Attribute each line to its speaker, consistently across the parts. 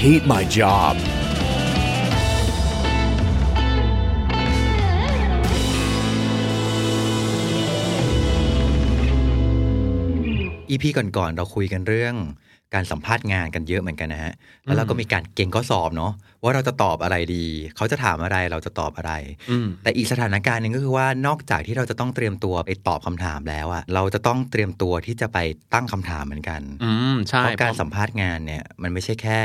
Speaker 1: hate my job.
Speaker 2: EP ก่อนๆเราคุยกันเรื่อง การสัมภาษณ์งานกันเยอะเหมือนกันนะฮะ แล้วเราก็มีการเก่งข้อสอบเนาะว่าเราจะตอบอะไรดี เขาจะถามอะไรเราจะตอบอะไร
Speaker 3: อืม
Speaker 2: แต่อีกสถานการณ์หนึ่งก็คือว่านอกจากที่เราจะต้องเตรียมตัวไปตอบคำถามแล้วอะเราจะต้องเตรียมตัวที่จะไปตั้งคำถามเหมือนกัน
Speaker 3: อืมใช่
Speaker 2: เพราะการสัมภาษณ์งานเนี่ย มันไม่ใช่แค่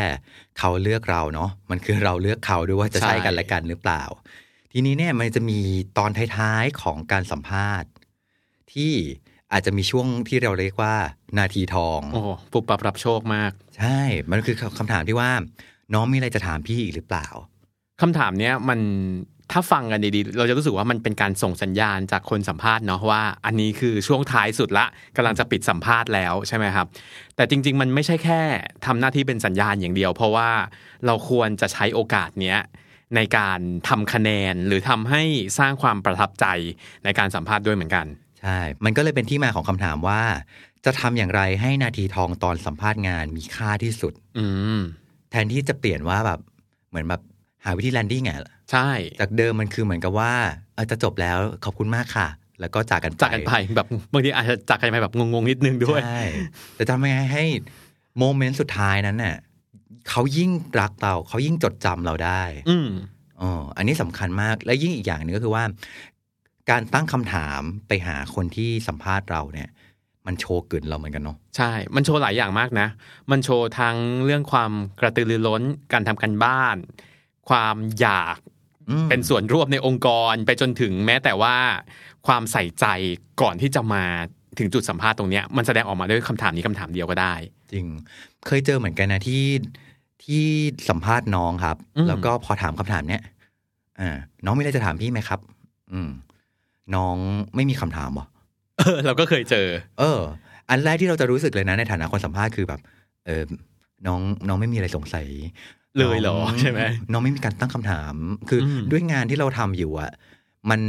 Speaker 2: เขาเลือกเราเนาะมันคือเราเลือกเขาด้วยว่าจะใช่กันและกันหรือเปล่า ทีนี้เนี่ยมันจะมีตอนท้ายๆของการสัมภาษณ์ที่ อาจจะมีช่วงที่เราเรียกว่า นาทีทอง
Speaker 3: โอ้ปุบปับรับโชคมาก
Speaker 2: ใช่ มันคือคำถามที่ว่า น้องมีอะไรจะถามพี่อีกหรือเปล่า
Speaker 3: คำถามเนี้ยมันถ้าฟังกันดีๆ เราจะรู้สึกว่ามันเป็นการส่งสัญญาณจากคนสัมภาษณ์เนาะว่า อันนี้คือช่วงท้ายสุดละกำลังจะปิดสัมภาษณ์แล้วใช่ไหมครับ แต่จริง ๆ มันไม่ใช่แค่ทำหน้าที่เป็นสัญญาณอย่างเดียว เพราะว่าเราควรจะใช้โอกาสเนี้ยในการทำคะแนนหรือทำให้สร้างความประทับใจในการสัมภาษณ์ด้วยเหมือนกัน
Speaker 2: ใช่ มันก็เลยเป็นที่มาของคำถามว่า จะทำอย่างไรให้นาทีทองตอนสัมภาษณ์งานมีค่าที่สุด
Speaker 3: อืม
Speaker 2: แทนที่จะเปลี่ยนว่าแบบเหมือนแบบหาวิธีแลนดิ้งอะ
Speaker 3: ใช่
Speaker 2: จากเดิมมันคือเหมือนกับว่าเออจะจบแล้วขอบคุณมากค่ะ แล้วก็จากกันไป
Speaker 3: จากกันไปแบบบางทีอาจจะจากกันไปแบบงงๆนิดนึงด้วย
Speaker 2: ใช่แต่ทำยังไงให้โมเมนต์สุดท้ายนั้นน่ะเขายิ่งรักเราเขายิ่งจดจำเราได้
Speaker 3: อืม
Speaker 2: อ๋ออันนี้สำคัญมากและยิ่งอีกอย่างหนึ่งก็คือว่า การตั้งคำถามไปหาคนที่สัมภาษณ์เราเนี่ย มันโชว์กึ่นเราเหมือนกันเนาะ
Speaker 3: ใช่ มันโชว์หลายอย่างมากนะ มันโชว์ทั้งเรื่องความกระตือรือร้น การทำกันบ้าน ความอยาก
Speaker 2: อืม
Speaker 3: เป็นส่วนร่วมในองค์กรไปจนถึงแม้แต่ว่า ความใส่ใจก่อนที่จะมาถึงจุดสัมภาษณ์ตรงเนี้ยมันแสดงออกมาด้วยคำถามนี้คำถามเดียวก็ได้
Speaker 2: จริง เคยเจอเหมือนกันนะที่ที่สัมภาษณ์น้องครับ
Speaker 3: อืม
Speaker 2: แล้วก็พอถามคำถามเนี้ยอ่าน้องมีอะไรจะถามพี่ไหมครับ อืม น้องไม่มีคำถามเหรอ
Speaker 3: เออ เราก็เคยเจอ
Speaker 2: เออ อันแรกที่เราจะรู้สึกเลยนะในฐานะคนสัมภาษณ์คือแบบ เออน้องน้องไม่มีอะไรสงสัย
Speaker 3: เลยเหรอ
Speaker 2: น้ง
Speaker 3: ใช่ไหม
Speaker 2: น้องไม่มีการตั้งคำถาม คืออ
Speaker 3: ม
Speaker 2: ด้วยงานที่เราทำอยู่อะมัน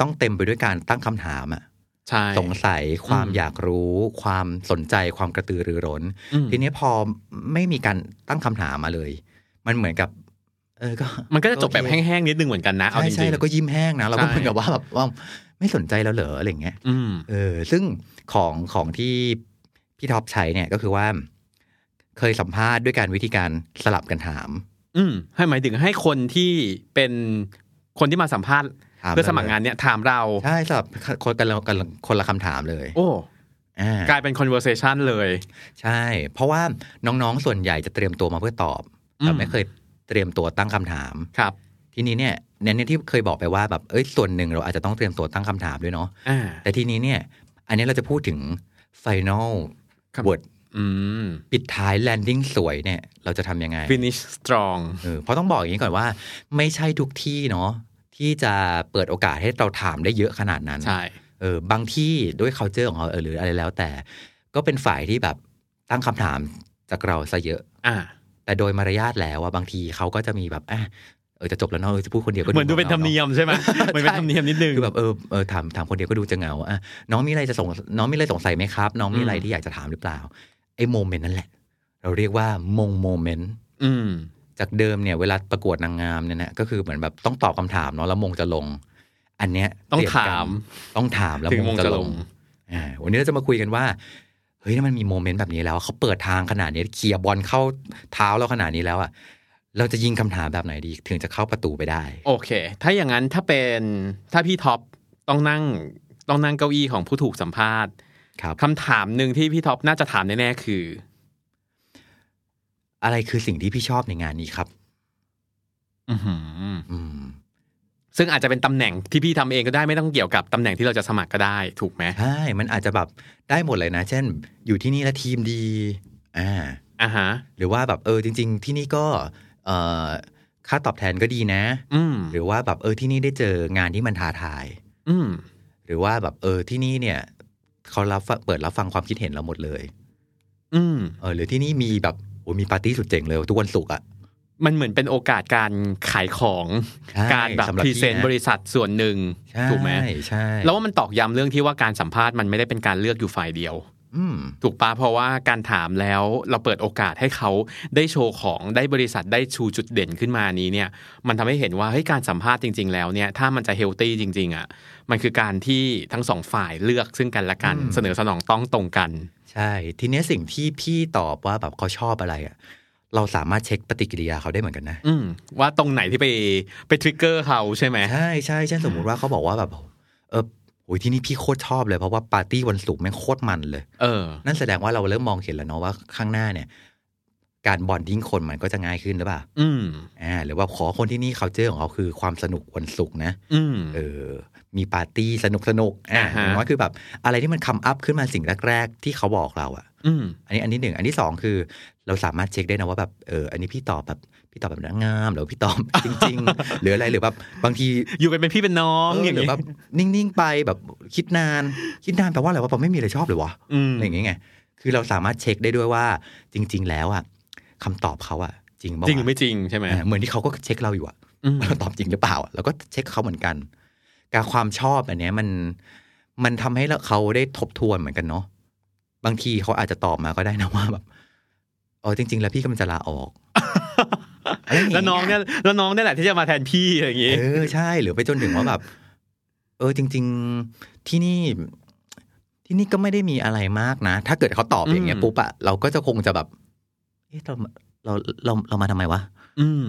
Speaker 2: ต้องเต็มไปด้วยการตั้งคำถามอะ
Speaker 3: ใช่
Speaker 2: สงสัยความ
Speaker 3: อืม
Speaker 2: อยากรู้ ความสนใจความกระตือรือร้น
Speaker 3: อืม
Speaker 2: ทีนี้พอไม่มีการตั้งคำถามมาเลย มันเหมือนกับ เออก็
Speaker 3: มันก็จะจบแบบ
Speaker 2: โอ
Speaker 3: แห้
Speaker 2: เค
Speaker 3: งๆนิดนึงเหมือนกันนะเอา
Speaker 2: ใช่
Speaker 3: จ
Speaker 2: ใช่
Speaker 3: ริง
Speaker 2: แล้วก็ยิ้มแห้งนะเราก็
Speaker 3: ใช่
Speaker 2: เหมือนกับว่าแบบว่าไม่สนใจแล้วเหรออะไรอย่างเงี้ย
Speaker 3: ๆอืม
Speaker 2: เออ ซึ่งของของที่พี่ท็อปใช้เนี่ยก็คือว่า เคยสัมภาษณ์ด้วยการวิธีการสลับกันถาม
Speaker 3: อืมให้หมายถึงให้คนที่เป็นคนที่มาสัมภาษณ์
Speaker 2: ถาม
Speaker 3: เพื่อสมัครงานเนี้ยถามเรา
Speaker 2: ใช่สลับคนกันละกันคนละคำถามเลย
Speaker 3: โอ้
Speaker 2: อ่าก
Speaker 3: ลายเป็น conversation เลย
Speaker 2: ใช่ เพราะว่าน้องๆส่วนใหญ่จะเตรียมตัวมาเพื่อตอบแต่
Speaker 3: อืม
Speaker 2: ไม่เคย เตรียมตัวตั้งคำถาม
Speaker 3: ครับ
Speaker 2: ทีนี้เนี่ยเนี่ยเนี่ยที่เคยบอกไปว่าแบบเอ้ยส่วนหนึ่งเราอาจจะต้องเตรียมตัวตั้งคำถามด้วยเนาะ
Speaker 3: อ่า
Speaker 2: แต่ทีนี้เนี่ย อันนี้เราจะพูดถึง final
Speaker 3: ครับ
Speaker 2: word
Speaker 3: อืม
Speaker 2: ปิดท้าย landing สวยเนี่ย เราจะทำยังไง
Speaker 3: finish strong
Speaker 2: เออเพราะต้องบอกอย่างนี้ก่อนว่า ไม่ใช่ทุกที่เนาะที่จะเปิดโอกาสให้เราถามได้เยอะขนาดนั้น
Speaker 3: ใช่
Speaker 2: เออบางที่ด้วย culture ของเขาเออหรืออะไรแล้วแต่ ก็เป็นฝ่ายที่แบบตั้งคำถามจากเราซะเยอะ
Speaker 3: อ่า
Speaker 2: แต่โดยมารยาทแล้วว่าบางทีเขาก็จะมีแบบอะเออจะจบแล้วเนาะเออจะพูดคนเดียวก็
Speaker 3: เหมือนดูเป็นธรรมเนียมใช่ไหมเหมือนเป็นธรรมเนียมนิดนึง
Speaker 2: คือแบบเออเออถามถามคนเดียวก็ดูจะเหงาอะน้องมีอะไรจะสงน้องมีอะไรสงสัยไหมครับ น้องมีอะไร
Speaker 3: อืม
Speaker 2: ที่อยากจะถามหรือเปล่าไอ้ moment นั่นแหละ เราเรียกว่ามง moment
Speaker 3: อืม
Speaker 2: จากเดิมเนี่ยเวลาประกวดนางงามเนี่ยนะก็คือเหมือนแบบต้องตอบคำถามเนาะแล้วมงจะลง อันเนี้ย
Speaker 3: ต้อง
Speaker 2: เปรียบกัน
Speaker 3: ถาม
Speaker 2: ต้องถามแล้ว
Speaker 3: ถึง
Speaker 2: ม
Speaker 3: ม
Speaker 2: ง
Speaker 3: ง
Speaker 2: จะ
Speaker 3: จะ
Speaker 2: ล
Speaker 3: ล
Speaker 2: ง
Speaker 3: ง
Speaker 2: อ่าวันนี้เราจะมาคุยกันว่า เฮ้ยถ้ามันมี moment แบบนี้แล้วเขาเปิดทางขนาดนี้เคลียร์บอลเข้าเท้าเราขนาดนี้แล้วอะเราจะยิงคำถามแบบไหนดี ถึงจะเข้าประตูไปได้
Speaker 3: โอเค ถ้าอย่างนั้นถ้าเป็นถ้าพี่ท็อปต้องนั่งต้องนั่งเก้าอี้ของผู้ถูกสัมภาษณ์
Speaker 2: ครับ
Speaker 3: คำถามหนึ่งที่พี่ท็อปน่าจะถามแน่ๆคือ
Speaker 2: อะไรคือสิ่งที่พี่ชอบในงานนี้ครับ
Speaker 3: อือหือ
Speaker 2: อืม
Speaker 3: ซึ่งอาจจะเป็นตำแหน่งที่พี่ทำเองก็ได้ไม่ต้องเกี่ยวกับตำแหน่งที่เราจะสมัครก็ได้ถูกไหม
Speaker 2: ใช่มันอาจจะแบบได้หมดเลยนะ เช่น อยู่ที่นี่แล้วทีมดีอ่า
Speaker 3: อ่าฮะ
Speaker 2: หรือว่าแบบเออจริง ๆ ที่นี่ก็เอ่อค่าตอบแทนก็ดีนะ
Speaker 3: อืม
Speaker 2: หรือว่าแบบเออที่นี่ได้เจองานที่มันท้าทาย
Speaker 3: อืม
Speaker 2: หรือว่าแบบเออที่นี่เนี่ยเขารับฟังเปิดรับฟังความคิดเห็นเราหมดเลย
Speaker 3: อืม
Speaker 2: เออหรือที่นี่มีแบบโอ้มีปาร์ตี้สุดเจ๋งเลยทุกวันศุกร์อะ
Speaker 3: มันเหมือนเป็นโอกาสการขายของ
Speaker 2: ใช่
Speaker 3: การแบบ
Speaker 2: สำหรับ
Speaker 3: พรี
Speaker 2: พี่
Speaker 3: เซนต์
Speaker 2: นะ
Speaker 3: บริษัทส่วนหนึ่ง
Speaker 2: ใช่
Speaker 3: ถูกไหม
Speaker 2: ใช่
Speaker 3: แล้วว่ามันตอกย้ำเรื่องที่ว่าการสัมภาษณ์มันไม่ได้เป็นการเลือกอยู่ฝ่ายเดียว
Speaker 2: อืม
Speaker 3: ถูกปะเพราะว่าการถามแล้วเราเปิดโอกาสให้เขาได้โชว์ของได้บริษัทได้ชูจุดเด่นขึ้นมานี้เนี่ย มันทำให้เห็นว่าเฮ้ยการสัมภาษณ์จริง ๆ แล้วเนี่ยถ้ามันจะเฮลตี้จริง ๆอะมันคือการที่ทั้งสองฝ่ายเลือกซึ่งกันและกัน
Speaker 2: อืม
Speaker 3: เสนอสนองต้องตรงกัน
Speaker 2: ใช่ ทีเนี้ยสิ่งที่พี่ตอบว่าแบบเขาชอบอะไรอะ เราสามารถเช็คปฏิกิริยาเขาได้เหมือนกันนะ
Speaker 3: อืมว่าตรงไหนที่ไปไปทริกเกอร์เขาใช่ไหม
Speaker 2: ใช่ใช่เช่นสมมุติว่าเขาบอกว่าแบบ เออโอ้ยที่นี่พี่โคตรชอบเลยเพราะว่าปาร์ตี้วันศุกร์แม่งโคตรมันเลย
Speaker 3: เออ
Speaker 2: นั่นแสดงว่าเราเริ่มมองเห็นแล้วเนาะว่าข้างหน้าเนี่ย การ bonding คนมันก็จะง่ายขึ้นหรือเปล่า
Speaker 3: อืม
Speaker 2: อ่า หรือว่าของคนที่นี่เขาเจอของเขาคือความสนุกวันศุกร์นะ
Speaker 3: อืม
Speaker 2: เออ มีปาร์ตี้สนุกสนุกอ่า
Speaker 3: อ่าฮะ
Speaker 2: อย่างน้อยคือแบบ อะไรที่มัน come up ขึ้นมาสิ่งแรก ๆ ที่เขาบอกเราอะ
Speaker 3: อืม
Speaker 2: อันนี้อันนี้หนึ่งอันที่สองคือเราสามารถเช็คได้นะว่าแบบเอออันนี้พี่ตอบแบบพี่ตอบแบบนางงามหรือพี่ตอบจริง ๆ หรืออะไรหรือแบบบางที
Speaker 3: อยู่กันเป็นพี่เป็นน้อง
Speaker 2: เออ
Speaker 3: อย่าง
Speaker 2: หรือ
Speaker 3: นี้
Speaker 2: แบบนิ่งๆไปแบบคิดนาน คิดนานแปลว่าอะไรวะผมไม่มีอะไรชอบเลยวะ
Speaker 3: อืม
Speaker 2: อะไรอย่างเงี้ยไงคือเราสามารถเช็คได้ด้วยว่าจริง ๆ แล้วอะคำตอบเขาอะจริง
Speaker 3: จริงหรือไม่จริงใช่ไหม
Speaker 2: อ่าเหมือนที่เขาก็เช็คเราอยู่อะ
Speaker 3: อืม
Speaker 2: ว่าเราตอบจริงหรือเปล่าอะเราก็เช็คเขาเหมือนกัน การความชอบอันเนี้ยมันมันทำให้เขาได้ทบทวนเหมือนกันเนาะบางทีเขาอาจจะตอบมาก็ได้นะว่าแบบเออจริง ๆ แล้วพี่กำลังจะลาออกอะไรอย่างเงี้ย
Speaker 3: แล้วน้องเนี่ยแล้วน้องเนี่ยแหละที่จะมาแทนพี่อย่างนี้
Speaker 2: เออใช่หรือไปจนถึงว่าแบบ เออจริง ๆที่นี่ที่นี่ก็ไม่ได้มีอะไรมากนะ ถ้าเกิดเขาตอบอย่างเงี้ย
Speaker 3: อืม
Speaker 2: ปุ๊บอะเราก็จะคงจะแบบ เอ๊ะเราเราเราเรามาทำไมวะ
Speaker 3: อืม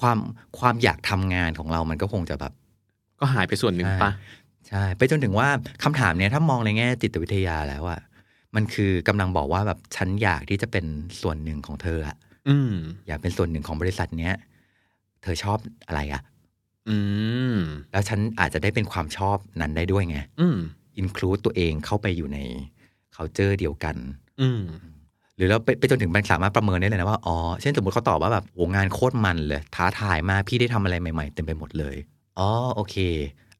Speaker 2: ความความอยากทำงานของเรามันก็คงจะแบบ
Speaker 3: ก็หายไปส่วนหนึ่งปะ
Speaker 2: ใช่ ไปจนถึงว่าคำถามเนี้ยถ้ามองในแง่จิตวิทยาแล้วอะมันคือกำลังบอกว่าแบบฉันอยากที่จะเป็นส่วนหนึ่งของเธออะ
Speaker 3: อืม
Speaker 2: อยากเป็นส่วนหนึ่งของบริษัทเนี้ย เธอชอบอะไรอะ
Speaker 3: อืม
Speaker 2: แล้วฉันอาจจะได้เป็นความชอบนั้นได้ด้วยไง
Speaker 3: อืม
Speaker 2: อินคลูดตัวเองเข้าไปอยู่ใน c u เจอร์เดียวกัน
Speaker 3: อืม
Speaker 2: หรือเราไปไปจนถึงมันสามารถประเมินได้เลยนะว่า อ๋อ เช่นสมมติเขาตอบว่าแบบโหงานโคตรมันเลย ท้าทายมาก พี่ได้ทำอะไรใหม่ ๆ เต็มไปหมดเลย อ๋อโอเค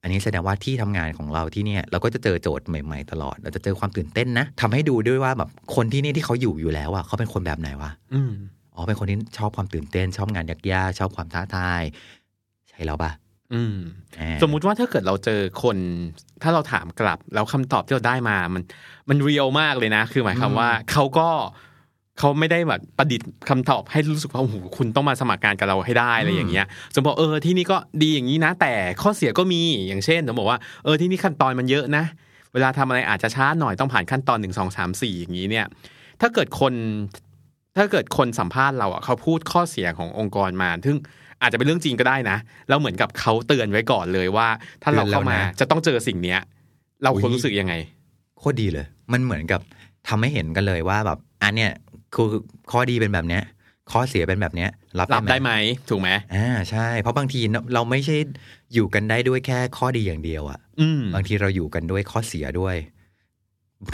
Speaker 2: อันนี้แสดงว่าที่ทำงานของเราที่เนี่ยเราก็จะเจอโจทย์ใหม่ ๆ ตลอด เราจะเจอความตื่นเต้นนะทำให้ดูด้วยว่าแบบคนที่นี่ที่เขาอยู่อยู่แล้วอะเขาเป็นคนแบบไหนวะ
Speaker 3: อืม
Speaker 2: อ๋อเป็นคนที่ชอบความตื่นเต้น ชอบงานยากๆชอบความท้าทาย ใช่แล้วปะ
Speaker 3: อืม
Speaker 2: อ่า
Speaker 3: สมมุติว่าถ้าเกิดเราเจอคน ถ้าเราถามกลับแล้วคำตอบที่เราได้มามัน มันเรียลมากเลยนะ คือหมายความว่าเขาก็ เขาไม่ได้แบบประดิษฐ์คำตอบให้รู้สึกว่าโอ้โหคุณต้องมาสมัครงานกับเราให้ได้อะไรอย่างเงี้ยสมมติเออที่นี่ก็ดีอย่างนี้นะ แต่ข้อเสียก็มีอย่างเช่นสมมติว่าเออที่นี่ขั้นตอนมันเยอะนะ เวลาทำอะไรอาจจะช้าหน่อยต้องผ่านขั้นตอนหนึ่งสองสามสี่อย่างนี้เนี่ย ถ้าเกิดคนถ้าเกิดคนสัมภาษณ์เราอะเขาพูดข้อเสียขององค์กรมา ซึ่งอาจจะเป็นเรื่องจริงก็ได้นะแล้วเหมือนกับเขาเตือนไว้ก่อนเลยว่า ถ้าเราเข้ามาจะต้องเจอสิ่งเนี้ย เราควรรู้สึกยังไง
Speaker 2: โคตรดีเลย มันเหมือนกับทำให้เห็นกันเลยว่าแบบอันเนี้ย คือข้อดีเป็นแบบเนี้ยข้อเสียเป็นแบบเนี้ยรับ
Speaker 3: รับได้ไหมถูกไหม
Speaker 2: อ่าใช่ เพราะบางทีเราไม่ใช่อยู่กันได้ด้วยแค่ข้อดีอย่างเดียวอะ
Speaker 3: อืม
Speaker 2: บางทีเราอยู่กันด้วยข้อเสียด้วย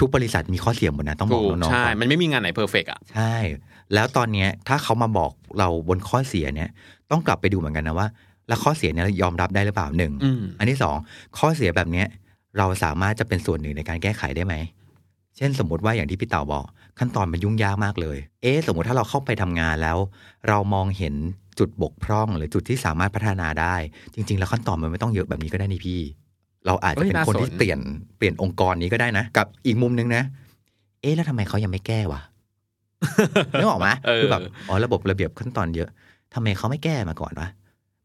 Speaker 2: ทุกบริษัทมีข้อเสียหมดนะต้องบ
Speaker 3: ถู
Speaker 2: อก
Speaker 3: ก
Speaker 2: น้องๆ
Speaker 3: ใช่
Speaker 2: ก่อน
Speaker 3: มันไม่มีงานไหนเพอร์เฟกอะ
Speaker 2: ใช่ แล้วตอนเนี้ยถ้าเขามาบอกเราบนข้อเสียเนี่ย ต้องกลับไปดูเหมือนกันนะว่า แล้วข้อเสียเนี่ยเรายอมรับได้หรือเปล่าหนึ่ง
Speaker 3: อืม
Speaker 2: อันที่สองข้อเสียแบบเนี้ยเราสามารถจะเป็นส่วนหนึ่งในการแก้ไขได้ไหมเช่นสมมติว่าอย่างที่พี่เต่าบอก ขั้นตอนมันยุ่งยากมากเลย เอ๊ะสมมติถ้าเราเข้าไปทำงานแล้ว เรามองเห็นจุดบกพร่อง หรือจุดที่สามารถพัฒนาได้ จริง ๆ แล้วขั้นตอนมันไม่ต้องเยอะแบบนี้ก็ได้นี่พี่ เราอาจจะเป็น
Speaker 3: เฮ้ยน่า
Speaker 2: คน
Speaker 3: สน
Speaker 2: ที่เปลี่ยนเปลี่ยนองค์กรนี้ก็ได้นะ กับอีกมุมนึงนะ เอ๊ะแล้วทำไมเขายังไม่แก้วะนึกออกไหม
Speaker 3: เออ
Speaker 2: คือแบบอ๋อระบบระเบียบขั้นตอนเยอะทำไมเขาไม่แก้มาก่อนวะ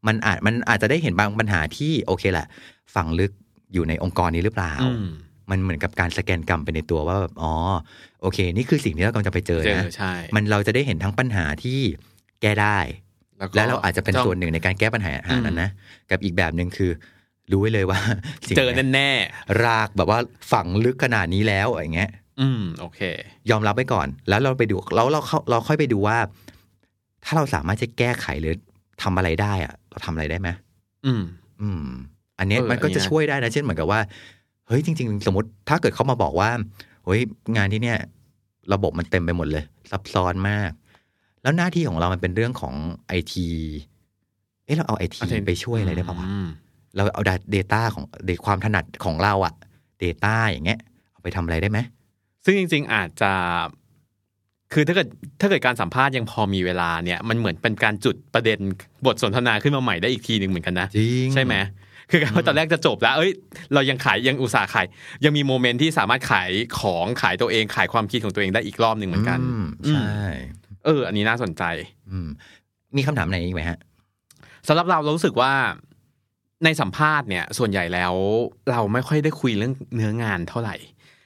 Speaker 2: มันอาจมันอาจจะได้เห็นบางปัญหาที่โอเคแหละ ฝังลึกอยู่ในองค์กรนี้หรือเปล่า
Speaker 3: อื ม
Speaker 2: มันเหมือนกับการสแกนกรรมไปในตัวว่าแบบอ๋อโอเค นี่คือสิ่งที่เรากำลังจะไปเจอ
Speaker 3: เจอ
Speaker 2: นะ
Speaker 3: ใช่
Speaker 2: มันเราจะได้เห็นทั้งปัญหาที่แก้ได้
Speaker 3: ก็
Speaker 2: และเราอาจจะเป็น
Speaker 3: ต้อง
Speaker 2: ส่วนหนึ่งในการแก้ปัญหา
Speaker 3: อืม
Speaker 2: นั้นนะกับอีกแบบหนึ่งคือ รู้ไว้เลยว่าสิ่ง
Speaker 3: เจอ
Speaker 2: นี้ย
Speaker 3: แน่
Speaker 2: รากแบบว่าฝังลึกขนาดนี้แล้วอย่างเงี้ย
Speaker 3: ๆอืมโอเค
Speaker 2: ยอมรับไว้ก่อน แล้วเราไปดูแล้วเราเข้าเราค่อยไปดูว่า ถ้าเราสามารถจะแก้ไขหรือทำอะไรได้อะเราทำอะไรได้ไหม
Speaker 3: อืม
Speaker 2: อืม อันเนี้ย
Speaker 3: เออ
Speaker 2: มันก็
Speaker 3: อันนี้
Speaker 2: จะ
Speaker 3: นะ
Speaker 2: ช่วยได้นะเช่นเหมือนกับว่า เฮ้ยจริง ๆ สมมติถ้าเกิดเขามาบอกว่าเฮ้ยงานที่เนี้ยระบบมันเต็มไปหมดเลย ซับซ้อนมาก แล้วหน้าที่ของเรามันเป็นเรื่องของไอทีเอ๊ะเราเอาไอทีไปช่วยอะไรได้ป่าวะ
Speaker 3: อืม
Speaker 2: เราเอา Data ของเดความถนัดของเราอะ Data อย่างเงี้ย เอาไปทำอะไรได้ไหม
Speaker 3: ซึ่งจริง ๆ อาจจะ คือถ้าเกิดถ้าเกิดการสัมภาษณ์ยังพอมีเวลาเนี่ย มันเหมือนเป็นการจุดประเด็นบทสนทนาขึ้นมาใหม่ได้อีกทีหนึ่งเหมือนกันนะ
Speaker 2: จริง
Speaker 3: ใช่ไหม คือการว่าตอนแรกจะจบแล้ว เอ้ย เรายังขายยังอุตส่าห์ขาย ยังมีโมเมนต์ที่สามารถขายของขายตัวเองขายความคิดของตัวเองได้อีกรอบหนึ่งเหมือนกัน
Speaker 2: อืม
Speaker 3: อืม
Speaker 2: ใช่
Speaker 3: เออ อันนี้น่าสนใจ
Speaker 2: อืม มีคำถามไหนอีกไหมฮะ
Speaker 3: สำหรับเราเรารู้สึกว่าในสัมภาษณ์เนี่ย ส่วนใหญ่แล้ว เราไม่ค่อยได้คุยเรื่องเนื้องานเท่าไหร่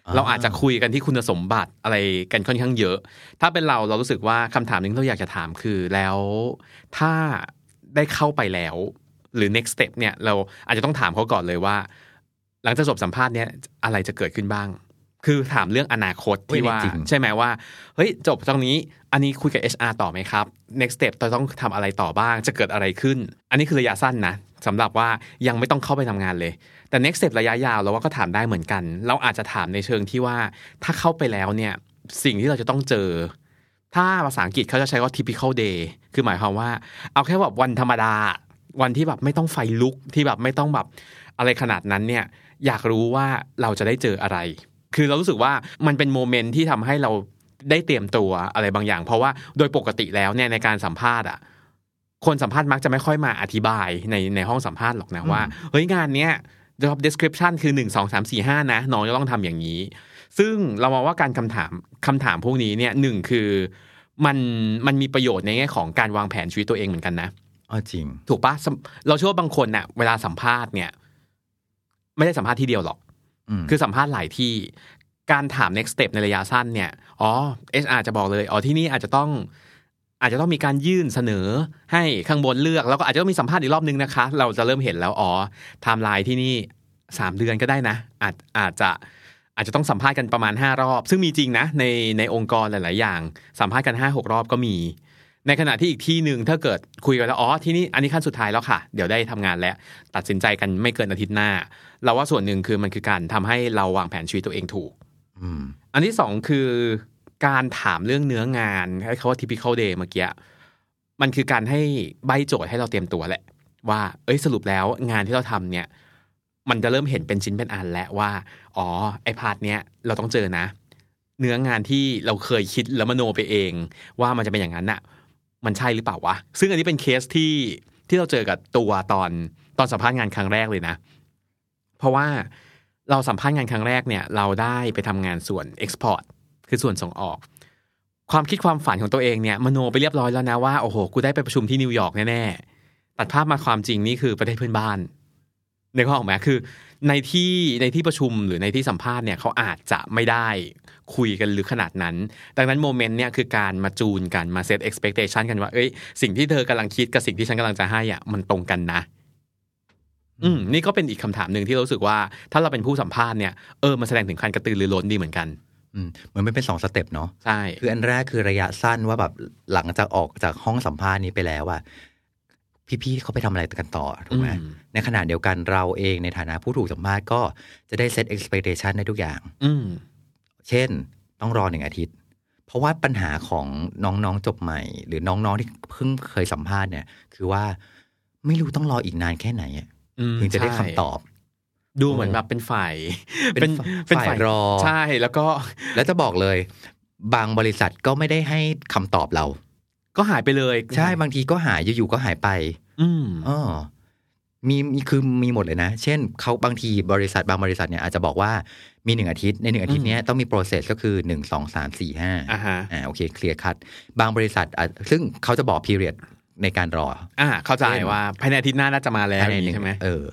Speaker 2: อ่า
Speaker 3: เราอาจจะคุยกันที่คุณสมบัติอะไรกันค่อนข้างเยอะ ถ้าเป็นเราเรารู้สึกว่าคำถามหนึงที่เราอยากจะถามคือแล้ว ถ้าได้เข้าไปแล้ว หรือ next step เนี่ยเราอาจจะต้องถามเขาก่อนเลยว่า หลังจากจบสัมภาษณ์เนี่ยอะไรจะเกิดขึ้นบ้าง คือถามเรื่องอนาคตที่ว่า
Speaker 2: เฮ้ยจริง
Speaker 3: ใช่ไหมว่าเฮ้ยจบตรงนี้อันนี้คุยกับ HR ต่อไหมครับ next step เราต้องทำอะไรต่อบ้างจะเกิดอะไรขึ้น อันนี้คือระยะสั้นนะสำหรับว่ายังไม่ต้องเข้าไปทำงานเลย แต่ next step ระยะยาวเราว่าก็ถามได้เหมือนกัน เราอาจจะถามในเชิงที่ว่าถ้าเข้าไปแล้วเนี่ยสิ่งที่เราจะต้องเจอ ถ้าภาษาอังกฤษเขาจะใช้ว่า typical day คือหมายความว่า เอาแค่แบบวันธรรมดา วันที่แบบไม่ต้องไฟลุกที่แบบไม่ต้องแบบอะไรขนาดนั้นเนี่ยอยากรู้ว่าเราจะได้เจออะไร คือเรารู้สึกว่ามันเป็นโมเมนต์ที่ทำให้เราได้เตรียมตัวอะไรบางอย่าง เพราะว่าโดยปกติแล้วเนี่ยในการสัมภาษณ์อะคนสัมภาษณ์มักจะไม่ค่อยมาอธิบายในในห้องสัมภาษณ์หรอกนะว่าเฮ้ยงานเนี้ย job description คือ 1 2 3 4 5 นะ น้องจะต้องทำอย่างนี้ ซึ่งเรามองว่าการคำถามคำถามพวกนี้เนี่ยหนึ่งคือมันมันมีประโยชน์ในแง่ของการวางแผนชีวิตตัวเองเหมือนกันนะ
Speaker 2: อ๋อจริง
Speaker 3: ถูกปะสำเราเชื่อว่าบางคนน่ะเวลาสัมภาษณ์เนี่ย ไม่ได้สัมภาษณ์ที่เดียวหรอก
Speaker 2: อืม
Speaker 3: คือสัมภาษณ์หลายที่การถาม next step ในระยะสั้นเนี่ยอ๋อ HR จะบอกเลยอ๋อที่นี่อาจจะต้องอาจจะต้องมีการยื่นเสนอให้ข้างบนเลือก แล้วก็อาจจะต้องมีสัมภาษณ์อีกรอบนึงนะคะ เราจะเริ่มเห็นแล้วอ๋อไทม์ไลน์ที่นี่สามเดือนก็ได้นะ อาจอาจจะอาจจะต้องสัมภาษณ์กันประมาณ 5 รอบ ซึ่งมีจริงนะในในองค์กรหลาย ๆ อย่าง สัมภาษณ์กัน 5 6 รอบก็มี ในขณะที่อีกที่หนึ่งถ้าเกิดคุยกันแล้วอ๋อที่นี่อันนี้ขั้นสุดท้ายแล้วค่ะ เดี๋ยวได้ทำงานแล้ว ตัดสินใจกันไม่เกินอาทิตย์หน้า เราว่าส่วนหนึ่งคือมันคือการทำให้เราวางแผนชีวิตตัวเองถูก
Speaker 2: อืม
Speaker 3: อันที่สองคือการถามเรื่องเนื้องานให้เขาว่า typical day เมื่อกี้มันคือการให้ใบโจทย์ให้เราเตรียมตัวแหละ ว่า เอ้ยสรุปแล้วงานที่เราทำเนี่ย มันจะเริ่มเห็นเป็นชิ้นเป็นอันแล้วว่า อ๋อ ไอ part เนี้ยเราต้องเจอนะ เนื้องานที่เราเคยคิดแล้วมโนไปเอง ว่ามันจะเป็นอย่างนั้นน่ะ มันใช่หรือเปล่าวะ ซึ่งอันนี้เป็นเคสที่ที่เราเจอกับตัวตอนตอนสัมภาษณ์งานครั้งแรกเลยนะ เพราะว่าเราสัมภาษณ์งานครั้งแรกเนี่ยเราได้ไปทำงานส่วน Export คือส่วนส่งออก ความคิดความฝันของตัวเองเนี่ยมโนไปเรียบร้อยแล้วนะว่าโอ้โหกูได้ไปประชุมที่นิวยอร์กแน่ๆตัดภาพมาความจริงนี่คือประเทศเพื่อนบ้าน นข้อออกไหมคือ ในที่ในที่ประชุมหรือในที่สัมภาษณ์เนี่ยเขาอาจจะไม่ได้คุยกันหรือขนาดนั้น ดังนั้นโมเมนต์เนี่ยคือการมาจูนกันมาเซต expectation กันว่า เอ้ย สิ่งที่เธอกำลังคิดกับสิ่งที่ฉันกำลังจะให้อะมันตรงกันนะ อืมนี่ก็เป็นอีกคำถามหนึ่งที่เรารู้สึกว่า ถ้าเราเป็นผู้สัมภาษณ์เนี่ยเออมันแสดงถึงการกระตือรือร้นดีเหมือนกัน
Speaker 2: อืมเหมือนมันเป็นสองสเต็ปเนาะ
Speaker 3: ใช่
Speaker 2: คืออันแรกคือระยะสั้นว่าแบบหลังจากออกจากห้องสัมภาษณ์นี้ไปแล้วอะ พี่ๆเขาไปทำอะไรกันต่อถูกไหม
Speaker 3: อืม
Speaker 2: ในขณะเดียวกันเราเองในฐานะผู้ถูกสัมภาษณ์ก็จะได้เซต expectation ในทุกอย่าง
Speaker 3: อืม
Speaker 2: เช่นต้องรอหนึ่งอาทิตย์ เพราะว่าปัญหาของน้องๆจบใหม่ หรือน้องๆที่เพิ่งเคยสัมภาษณ์เนี่ย คือว่าไม่รู้ต้องรออีกนานแค่ไหนอะ
Speaker 3: อืม
Speaker 2: ถึงจะได้
Speaker 3: ใช่
Speaker 2: คำตอบ
Speaker 3: ดูเหมือนแบบเป็นฝ่าย
Speaker 2: เป็นฝ่ายรอ
Speaker 3: ใช่แล้วก็
Speaker 2: แล้วจะบอกเลย บางบริษัทก็ไม่ได้ให้คำตอบเรา
Speaker 3: ก็หายไปเลย
Speaker 2: ใช่บางทีก็หายอยู่ๆก็หายไป
Speaker 3: อืม
Speaker 2: อ๋อมีมีคือมีหมดเลยนะ เช่นเขาบางทีบริษัทบางบริษัทเนี่ยอาจจะบอกว่ามีหนึ่งอาทิตย์ในหนึ่งอาทิตย์เนี้ยต้องมี process ก็คือหนึ่งสองสามสี่ห้า
Speaker 3: อ่าฮะ
Speaker 2: อ่าโอเคเคลียร์คัดบางบริษัทอะซึ่งเขาจะบอก period ในการรอ
Speaker 3: อ่า เข้าใจ
Speaker 2: เช่น
Speaker 3: ว่าภายในอาทิตย์หน้าน่าจะมาแล้ว
Speaker 2: ภายใน
Speaker 3: อย่าง
Speaker 2: หนึ่
Speaker 3: นี้
Speaker 2: ง
Speaker 3: ใช่ไหม
Speaker 2: เออ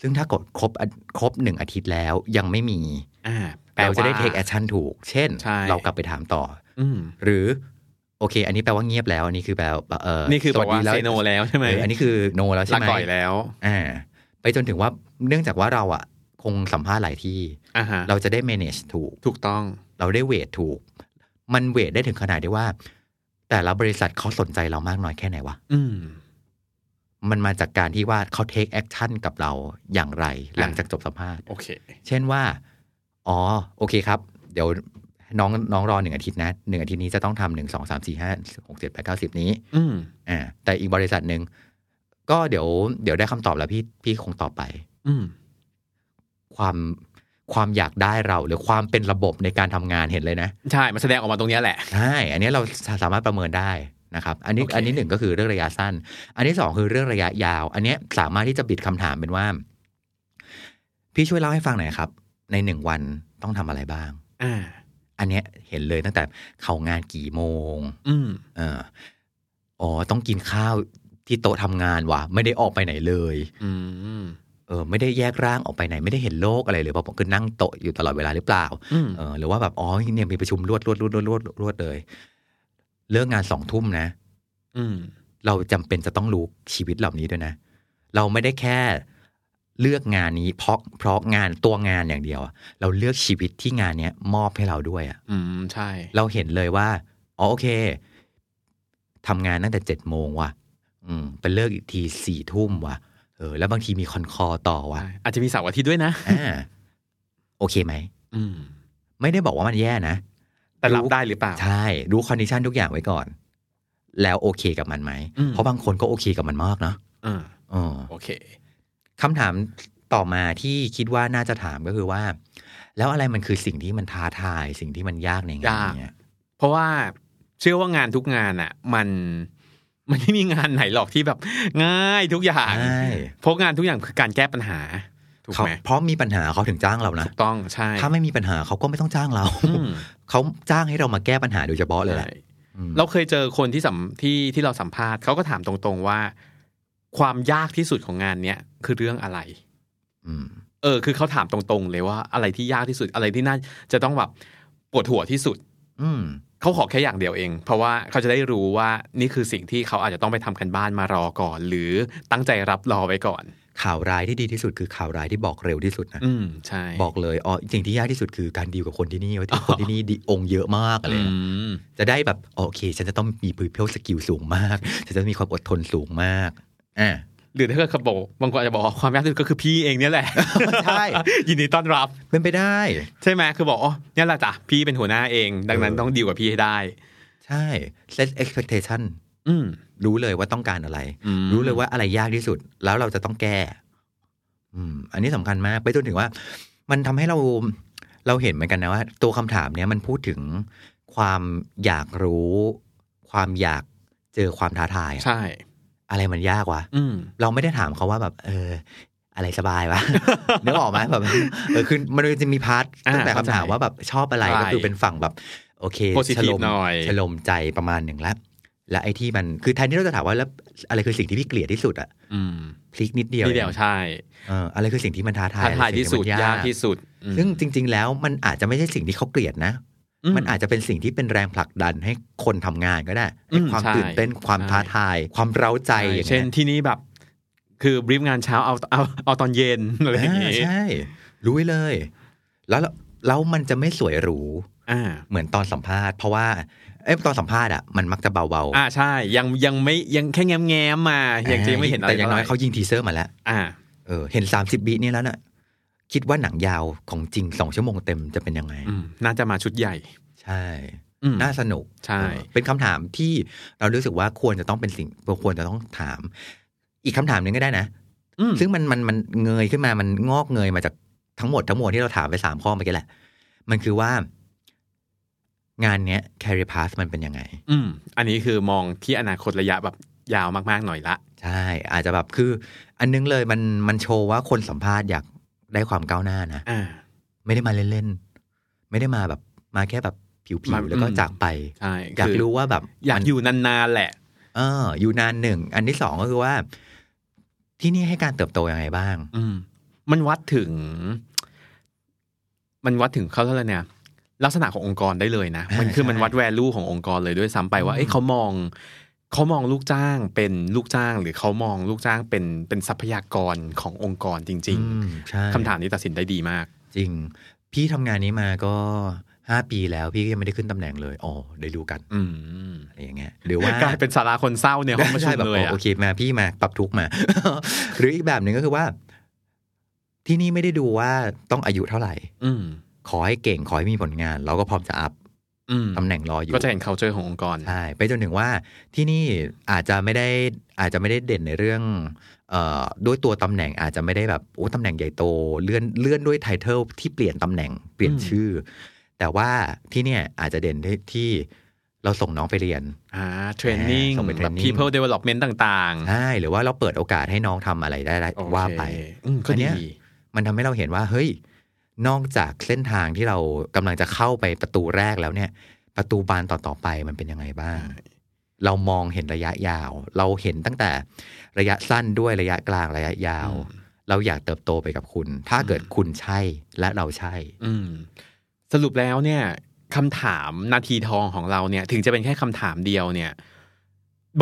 Speaker 2: ซึ่งถ้ากดครบอะครบหนึ่งอาทิตย์แล้วยังไม่มี
Speaker 3: อ่าแปล
Speaker 2: เรา
Speaker 3: ว่า
Speaker 2: จะได้ take action ถูก เช่น
Speaker 3: ใช่
Speaker 2: เรากลับไปถามต่อ
Speaker 3: อืม
Speaker 2: หรือ โอเค อันนี้แปลว่าเงียบแล้ว อันนี้คือแปลว่าเออ
Speaker 3: นี่คือ
Speaker 2: ส
Speaker 3: บ
Speaker 2: วั
Speaker 3: อ
Speaker 2: ส
Speaker 3: ก
Speaker 2: ดี
Speaker 3: ว่า
Speaker 2: แล้ว
Speaker 3: เซโนแล้วใช่ไหม
Speaker 2: เอออันนี้คือ no แล้วใช่
Speaker 3: ลา
Speaker 2: ไหม
Speaker 3: ก่อยแล้ว
Speaker 2: อ่าไปจนถึงว่าเนื่องจากว่าเราอะคงสัมภาษณ์หลายที่
Speaker 3: อ่าฮะ
Speaker 2: เราจะได้ manage ถูก
Speaker 3: ถูกต้อง
Speaker 2: เราได้เวทถูก มันเวทได้ถึงขนาดที่ว่า แต่ละบริษัทเขาสนใจเรามากน้อยแค่ไหนวะ
Speaker 3: อืม
Speaker 2: มันมาจากการที่ว่าเขา take action กับเราอย่างไร หลังจากจบสัมภาษณ์
Speaker 3: โอเค
Speaker 2: เช่นว่า อ๋อ โอเคครับ เดี๋ยว น้องน้องรอหนึ่งอาทิตย์นะหนึ่งอาทิตย์นี้จะต้องทำหนึ่งสองสามสี่ห้าหกเจ็ดแปดเก้าสิบนี้
Speaker 3: อืม
Speaker 2: อ่าแต่อีกบริษัทหนึ่งก็เดี๋ยวเดี๋ยวได้คำตอบแล้วพี่พี่คงตอบไป
Speaker 3: อืม
Speaker 2: ความความอยากได้เราหรือความเป็นระบบในการทำงานเห็นเลยนะ
Speaker 3: ใช่ มันแสดงออกมาตรงเนี้ยแหละ
Speaker 2: ใช่ อันนี้เราสามารถประเมินได้นะครับ อันนี้
Speaker 3: โอเค
Speaker 2: อันนี้หนึ่งก็คือเรื่องระยะสั้น อันที่สองคือเรื่องระยะยาว อันเนี้ยสามารถที่จะบิดคำถามเป็นว่า พี่ช่วยเล่าให้ฟังหน่อยครับ ในหนึ่งวันต้องทำอะไรบ้าง
Speaker 3: อ่า
Speaker 2: อันเนี้ยเห็นเลยตั้งแต่เข้างานกี่โมง
Speaker 3: อืม
Speaker 2: เอออ๋อต้องกินข้าวที่โต๊ะทำงานว่ะ ไม่ได้ออกไปไหนเลย
Speaker 3: อืม
Speaker 2: เออไม่ได้แยกร่างออกไปไหนไม่ได้เห็นโลกอะไรเลยเพราะผมคือนั่งโต๊ะอยู่ตลอดเวลาหรือเปล่า
Speaker 3: อืม
Speaker 2: เออหรือว่าแบบอ๋อเนี่ยมีประชุมรวดรวดรวดรวดรวดรวดเลยเลิกงานสองทุ่มนะ
Speaker 3: อืม
Speaker 2: เราจำเป็นจะต้องรู้ชีวิตเหล่านี้ด้วยนะ เราไม่ได้แค่ เลือกงานนี้เพราะเพราะงานตัวงานอย่างเดียวอะเราเลือกชีวิตที่งานเนี้ยมอบให้เราด้วยอะ
Speaker 3: อืมใช่
Speaker 2: เราเห็นเลยว่าอ๋อโอเคทำงานตั้งแต่เจ็ดโมงว่ะ อืมไปเลิกอีกทีสี่ทุ่มว่ะ เออ แล้วบางทีมี con call ต่อว่ะ
Speaker 3: ใช่อาจจะมีเสาร์อาทิตย์ด้วยนะ
Speaker 2: อ่าโอเคไหม
Speaker 3: อืม
Speaker 2: ไม่ได้บอกว่ามันแย่นะ
Speaker 3: แต่รับได้หรือเปล่า
Speaker 2: ใช่รู้ condition ทุกอย่างไว้ก่อน แล้วโอเคกับมันไหม
Speaker 3: อืม
Speaker 2: เพราะบางคนก็โอเคกับมันมากเนาะ
Speaker 3: อ่า
Speaker 2: อ๋อ
Speaker 3: โอเค
Speaker 2: คำถามต่อมาที่คิดว่าน่าจะถามก็คือว่า แล้วอะไรมันคือสิ่งที่มันท้าทาย สิ่งที่มันยากในงาน
Speaker 3: ยาก
Speaker 2: เนี้ย
Speaker 3: เพราะว่าเชื่อว่างานทุกงานอะ มันมันไม่มีงานไหนหรอกที่แบบ ง่ายทุกอย่าง
Speaker 2: ใช่
Speaker 3: เพราะงานทุกอย่างคือการแก้ปัญหาถูก
Speaker 2: เขา
Speaker 3: ไหม
Speaker 2: เพราะมีปัญหาเขาถึงจ้างเรานะ
Speaker 3: ถูกต้องใช่
Speaker 2: ถ้าไม่มีปัญหาเขาก็ไม่ต้องจ้างเรา
Speaker 3: อืม
Speaker 2: เขาจ้างให้เรามาแก้ปัญหาโดยเฉพาะเลยแหละ
Speaker 3: ใช่
Speaker 2: อืม
Speaker 3: เราเคยเจอคนที่สัมที่ที่เราสัมภาษณ์เขาก็ถามตรงๆว่า ความยากที่สุดของงานเนี้ยคือเรื่องอะไร
Speaker 2: อืม
Speaker 3: เออ คือเขาถามตรงๆ เลยว่าอะไรที่ยากที่สุดอะไรที่น่าจะต้องแบบปวดหัวที่สุด
Speaker 2: อืม
Speaker 3: เขาขอแค่อย่างเดียวเอง เพราะว่าเขาจะได้รู้ว่านี่คือสิ่งที่เขาอาจจะต้องไปทำกันบ้านมารอก่อน หรือตั้งใจรับรอไว้ก่อน
Speaker 2: ข่าวร้ายที่ดีที่สุดคือข่าวร้ายที่บอกเร็วที่สุดนะ
Speaker 3: อืมใช่
Speaker 2: บอกเลยอ๋อสิ่งที่ยากที่สุดคือการดีลกับคนที่นี่ว่าที่คนที่นี่ดีองค์เยอะมากอะไร
Speaker 3: อื
Speaker 2: เงี้ย
Speaker 3: ม
Speaker 2: จะได้แบบโอเค ฉันจะต้องมี people skill สูงมากฉันจะมีความอดทนสูงมาก อ่า
Speaker 3: หรือถ้าเกิดเขาบอกบางคนอาจจะบอกว่าความยากที่สุดก็คือพี่เองเนี่ยแหละ
Speaker 2: ใช่
Speaker 3: ยินดีต้อนรับ
Speaker 2: เป็นไปได้
Speaker 3: ใช่ไหมคือบอกอ๋อเนี่ยแหละจ้ะพี่เป็นหัวหน้าเอง ดังนั้น
Speaker 2: เออ
Speaker 3: ต้องดีลกับพี่ให้ได้
Speaker 2: ใช่ set expectation
Speaker 3: อืม
Speaker 2: รู้เลยว่าต้องการอะไร
Speaker 3: อืม
Speaker 2: รู้เลยว่าอะไรยากที่สุด แล้วเราจะต้องแก้ อืม อันนี้สำคัญมาก ไปจนถึงว่า มันทำให้เราเราเห็นเหมือนกันนะว่า ตัวคำถามเนี้ยมันพูดถึงความอยากรู้ ความอยากเจอความท้าทายอะ
Speaker 3: ใช่
Speaker 2: อะไรมันยากวะ
Speaker 3: อืม
Speaker 2: เราไม่ได้ถามเขาว่าแบบ เออ อะไรสบายวะนึกออกไหมแบบเออคือมันจะมี part
Speaker 3: อ่า
Speaker 2: ตั้งแต่
Speaker 3: เข้าใจ
Speaker 2: คำถามว่าแบบชอบอะไร
Speaker 3: ใช่
Speaker 2: ก็คือเป็นฝั่งแบบ โอเค
Speaker 3: Positive
Speaker 2: ชโลม
Speaker 3: หน่อย
Speaker 2: ชโลมใจประมาณหนึ่งแล้วและไอ้ที่มันคือแทนที่เราจะถามว่าแล้วอะไรคือสิ่งที่พี่เกลียดที่สุดอะ
Speaker 3: อืม
Speaker 2: พลิกนิดเดียว
Speaker 3: นี่เดียว
Speaker 2: อง
Speaker 3: ใช่
Speaker 2: เอออะไรคือสิ่งที่มันท้าทาย
Speaker 3: ท้าทายที่สุด
Speaker 2: อะไรสิ่ง
Speaker 3: ยากที่สุดอืม
Speaker 2: ซึ่งจริง ๆ แล้วมันอาจจะไม่ใช่สิ่งที่เขาเกลียดนะ
Speaker 3: อื
Speaker 2: มันอาจจะเป็นสิ่งที่เป็นแรงผลักดันให้คนทำงานก็ได้ให้
Speaker 3: อืม
Speaker 2: ความ
Speaker 3: ใช่
Speaker 2: ตื่นเต้นความ
Speaker 3: ใช่
Speaker 2: ท้าทาย ความเร้าใจ
Speaker 3: ใช่
Speaker 2: อย่าง
Speaker 3: เช่น
Speaker 2: เงี้ย
Speaker 3: ที่นี้แบบ คือบรีฟงานเช้าเอาเอาเอาตอนเย็นอะไรอย่าง
Speaker 2: อ่า
Speaker 3: งี้
Speaker 2: ใช่รู้ไว้เลย แล้วแล้วมันจะไม่สวยหรู
Speaker 3: อ่า
Speaker 2: เหมือนตอนสัมภาษณ์ เพราะว่าเอ้ยตอนสัมภาษณ์อะมันมักจะเบา
Speaker 3: อ่าใช่ ยังยังไม่ยังแค่แง้มแง้มๆมา
Speaker 2: ๆ
Speaker 3: ยังจะยังไม่เห็นอะไร
Speaker 2: แต่อย่างน้อย
Speaker 3: ท่
Speaker 2: เขา
Speaker 3: ไหร่
Speaker 2: ยิง teaser มาแล้ว
Speaker 3: อ่า
Speaker 2: เออเห็น 30 วินี่แล้วน่ะ คิดว่าหนังยาวของจริงสองชั่วโมงเต็มจะเป็นยังไง
Speaker 3: อืมน่าจะมาชุดใหญ่
Speaker 2: ใช่
Speaker 3: อืม
Speaker 2: น่าสนุก
Speaker 3: ใช่
Speaker 2: เออเป็นคำถามที่เรารู้สึกว่าควรจะต้องเป็นสิ่งควรจะต้องถาม อีกคำถามหนึ่งก็ได้นะ
Speaker 3: อืม
Speaker 2: ซึ่งมันมันมันเงยขึ้นมามันงอกเงยมาจากทั้งหมดทั้งมวลที่เราถามไปสามข้อเมื่อกี้แหละ มันคือว่างานเนี้ย career path มันเป็นยังไง
Speaker 3: อืม อันนี้คือมองที่อนาคตระยะแบบยาวมากๆหน่อยละ
Speaker 2: ใช่ อาจจะแบบคือ อันนึงเลยมันมันโชว์ว่าคนสัมภาษณ์อยาก ได้ความก้าวหน้านะ
Speaker 3: อ่า
Speaker 2: ไม่ได้มาเล่นๆ ไม่ได้มาแบบมาแค่แบบผิว
Speaker 3: มา
Speaker 2: ๆแล้วก็
Speaker 3: อืม
Speaker 2: จากไป
Speaker 3: ใช่
Speaker 2: อยาก
Speaker 3: คือ
Speaker 2: รู้ว่าแบบ
Speaker 3: อยาก
Speaker 2: มัน
Speaker 3: อยู่นานๆ แหละ
Speaker 2: เออ อยู่นานหนึ่ง อันที่สองก็คือว่า ที่นี่ให้การเติบโตยังไงบ้าง
Speaker 3: อืมมันวัดถึง มันวัดถึงเขาเท่าไหร่เนี่ยลักษณะขององค์กรได้เลยนะ
Speaker 2: อ่า
Speaker 3: มันคือ
Speaker 2: ใช่
Speaker 3: มันวัดแวลูขององค์กรเลยด้วยซ้ำไปว่า
Speaker 2: อืม
Speaker 3: เอ้ยเขามอง เขามองลูกจ้างเป็นลูกจ้าง หรือเขามองลูกจ้างเป็นเป็นทรัพยากรขององค์กรจริง
Speaker 2: อืมใช่
Speaker 3: ๆคำถามนี้ตัดสินได้ดีมาก
Speaker 2: จริง พี่ทำงานนี้มาก็ห้าปีแล้วพี่ก็ยังไม่ได้ขึ้นตำแหน่งเลย อ๋อ ได้รู้กัน
Speaker 3: อืม
Speaker 2: อะไรอย่างเงี้ย หรือว่า
Speaker 3: กลายเป็นสาราคนเศร้าในห้องประชุ
Speaker 2: ใช่
Speaker 3: ม
Speaker 2: แบบ
Speaker 3: เลย
Speaker 2: อ๋อ
Speaker 3: อะ
Speaker 2: โอเคมาพี่มาปรับทุกข์มา หรืออีกแบบหนึ่งก็คือว่า ที่นี่ไม่ได้ดูว่าต้องอายุเท่าไหร่
Speaker 3: อืม
Speaker 2: ขอให้เก่งขอให้มีผลงาน เราก็พร้อมจะอัพ
Speaker 3: อืม
Speaker 2: ตำแหน่งรออยู่
Speaker 3: ก็จะเห็น culture ขององค์กร
Speaker 2: ใช่ ไปจนถึงว่าที่นี่อาจจะไม่ได้อาจจะไม่ได้เด่นในเรื่องเอ่อด้วยตัวตำแหน่งอาจจะไม่ได้แบบโอ้ตำแหน่งใหญ่โตเลื่อนเลื่อนด้วยไทเทลที่เปลี่ยนตำแหน่งเปลี่ยน
Speaker 3: อืม
Speaker 2: ชื่อ แต่ว่าที่เนี่ยอาจจะเด่นที่ที่เราส่งน้องไปเรียน
Speaker 3: อ่า training
Speaker 2: ส่งไป
Speaker 3: แบบ
Speaker 2: training
Speaker 3: people development ต่างๆ
Speaker 2: ใช่ หรือว่าเราเปิดโอกาสให้น้องทำอะไรได้ได้
Speaker 3: โอเค
Speaker 2: ว่าไป
Speaker 3: อืมก็
Speaker 2: อันเนี้
Speaker 3: ดี
Speaker 2: ยมันทำให้เราเห็นว่า เฮ้ย นอกจากเส้นทางที่เรากำลังจะเข้าไปประตูแรกแล้วเนี่ย ประตูบานต่อๆไปมันเป็นยังไงบ้าง เรามองเห็นระยะยาว เราเห็นตั้งแต่ระยะสั้นด้วยระยะกลางระยะยาว
Speaker 3: อืม
Speaker 2: เราอยากเติบโตไปกับคุณ ถ้าเกิดคุณใช่และเราใช่
Speaker 3: อืมสรุปแล้วเนี่ยคำถามนาทีทองของเราเนี่ย ถึงจะเป็นแค่คำถามเดียวเนี่ย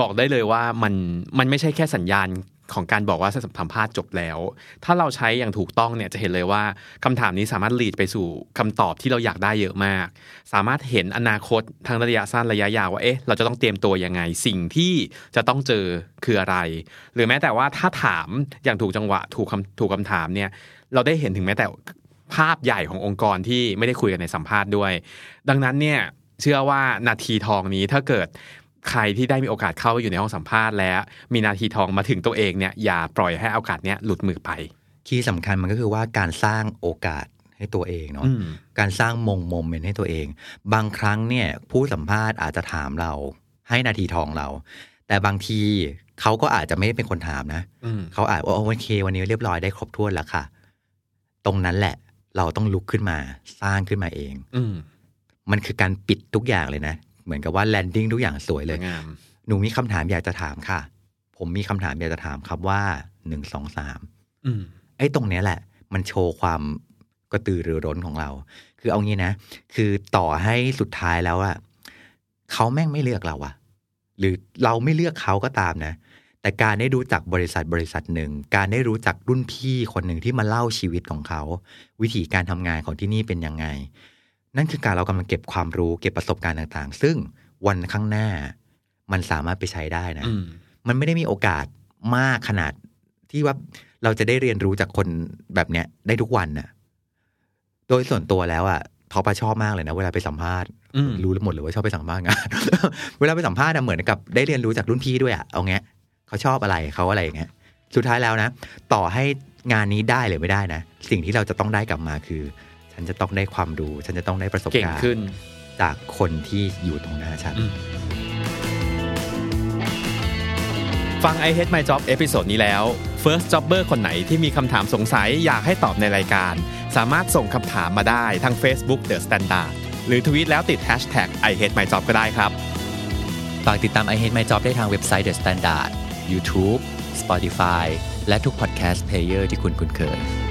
Speaker 3: บอกได้เลยว่ามันมันไม่ใช่แค่สัญญาณ ของการบอกว่าสัมภาษณ์จบแล้ว ถ้าเราใช้อย่างถูกต้องเนี่ยจะเห็นเลยว่าคำถามนี้สามารถลีดไปสู่คำตอบที่เราอยากได้เยอะมาก สามารถเห็นอนาคตทางระยะสั้นระยะยาวว่าเอ๊ะเราจะต้องเตรียมตัวยังไง สิ่งที่จะต้องเจอคืออะไร หรือแม้แต่ว่าถ้าถามอย่างถูกจังหวะถูกคำถูกคำถามเนี่ยเราได้เห็นถึงแม้แต่ภาพใหญ่ขององค์กรที่ไม่ได้คุยกันในสัมภาษณ์ด้วย ดังนั้นเนี่ยเชื่อว่านาทีทองนี้ถ้าเกิด ใครที่ได้มีโอกาสเข้าไปอยู่ในห้องสัมภาษณ์แล้วมีนาทีทองมาถึงตัวเองเนี่ยอย่าปล่อยให้โอกาสเนี้ยหลุดมือไป
Speaker 2: คีย์สำคัญมันก็คือว่าการสร้างโอกาสให้ตัวเองเนาะ
Speaker 3: อืม
Speaker 2: การสร้างมงโมเมนต์ให้ตัวเอง บางครั้งเนี่ยผู้สัมภาษณ์อาจจะถามเรา ให้นาทีทองเรา แต่บางทีเขาก็อาจจะไม่ได้เป็นคนถามนะ
Speaker 3: อืม
Speaker 2: เขาอาจว่าโอเค วันนี้เรียบร้อยได้ครบถ้วนแล้วค่ะ ตรงนั้นแหละ เราต้องลุกขึ้นมา สร้างขึ้นมาเอง
Speaker 3: อืม
Speaker 2: มันคือการปิดทุกอย่างเลยนะ เหมือนกับว่า landing ทุกอย่างสวยเลยส
Speaker 3: วยงาม
Speaker 2: หนูมีคำถามอยากจะถามค่ะ ผมมีคำถามอยากจะถามครับว่าหนึ่งสองสาม
Speaker 3: อืม
Speaker 2: ไอ้ตรงเนี้ยแหละ มันโชว์ความกระตือรือร้นของเรา คือเอางี้นะ คือต่อให้สุดท้ายแล้วอะเขาแม่งไม่เลือกเราอะหรือเราไม่เลือกเขาก็ตามนะ แต่การได้รู้จักบริษัทบริษัทหนึ่ง การได้รู้จักรุ่นพี่คนหนึ่งที่มาเล่าชีวิตของเขา วิธีการทำงานของที่นี่เป็นยังไง นั่นคือการเรากำลังเก็บความรู้เก็บประสบการณ์ต่างๆ ซึ่งวันข้างหน้ามันสามารถไปใช้ได้นะ
Speaker 3: อืม
Speaker 2: มันไม่ได้มีโอกาสมากขนาดที่ว่าเราจะได้เรียนรู้จากคนแบบเนี้ยได้ทุกวันน่ะ โดยส่วนตัวแล้วอะท็อปอะชอบมากเลยนะ เวลาไปสัมภาษณ์
Speaker 3: อืม
Speaker 2: รู้หมดเลยว่าชอบไปสัมภาษณ์งานเวลาไปสัมภาษณ์อะเหมือนกับได้เรียนรู้จากรุ่นพี่ด้วยอะเอาเงี้ยเขาชอบอะไรเขาอะไรอย่างเงี้ยสุดท้ายแล้วนะ ต่อให้งานนี้ได้หรือไม่ได้นะ สิ่งที่เราจะต้องได้กลับมาคือ ฉันจะต้องได้ความรู้ ฉันจะต้องได้ประสบ
Speaker 3: เก่ง
Speaker 2: การณ์
Speaker 3: ขึ้น
Speaker 2: จากคนที่อยู่ตรงหน้าฉัน
Speaker 3: อืมฟัง I Hate My Job episode นี้แล้ว First Jobber คนไหนที่มีคำถามสงสัยอยากให้ตอบในรายการ สามารถส่งคำถามมาได้ทาง Facebook The Standard หรือทวีตแล้วติด Hashtag I Hate My Job ก็ได้ครับ
Speaker 2: ฝากติดตาม I Hate My Job ได้ทางเว็บไซต์ The Standard YouTube Spotify และทุก podcast player ที่คุณคุ้นเคย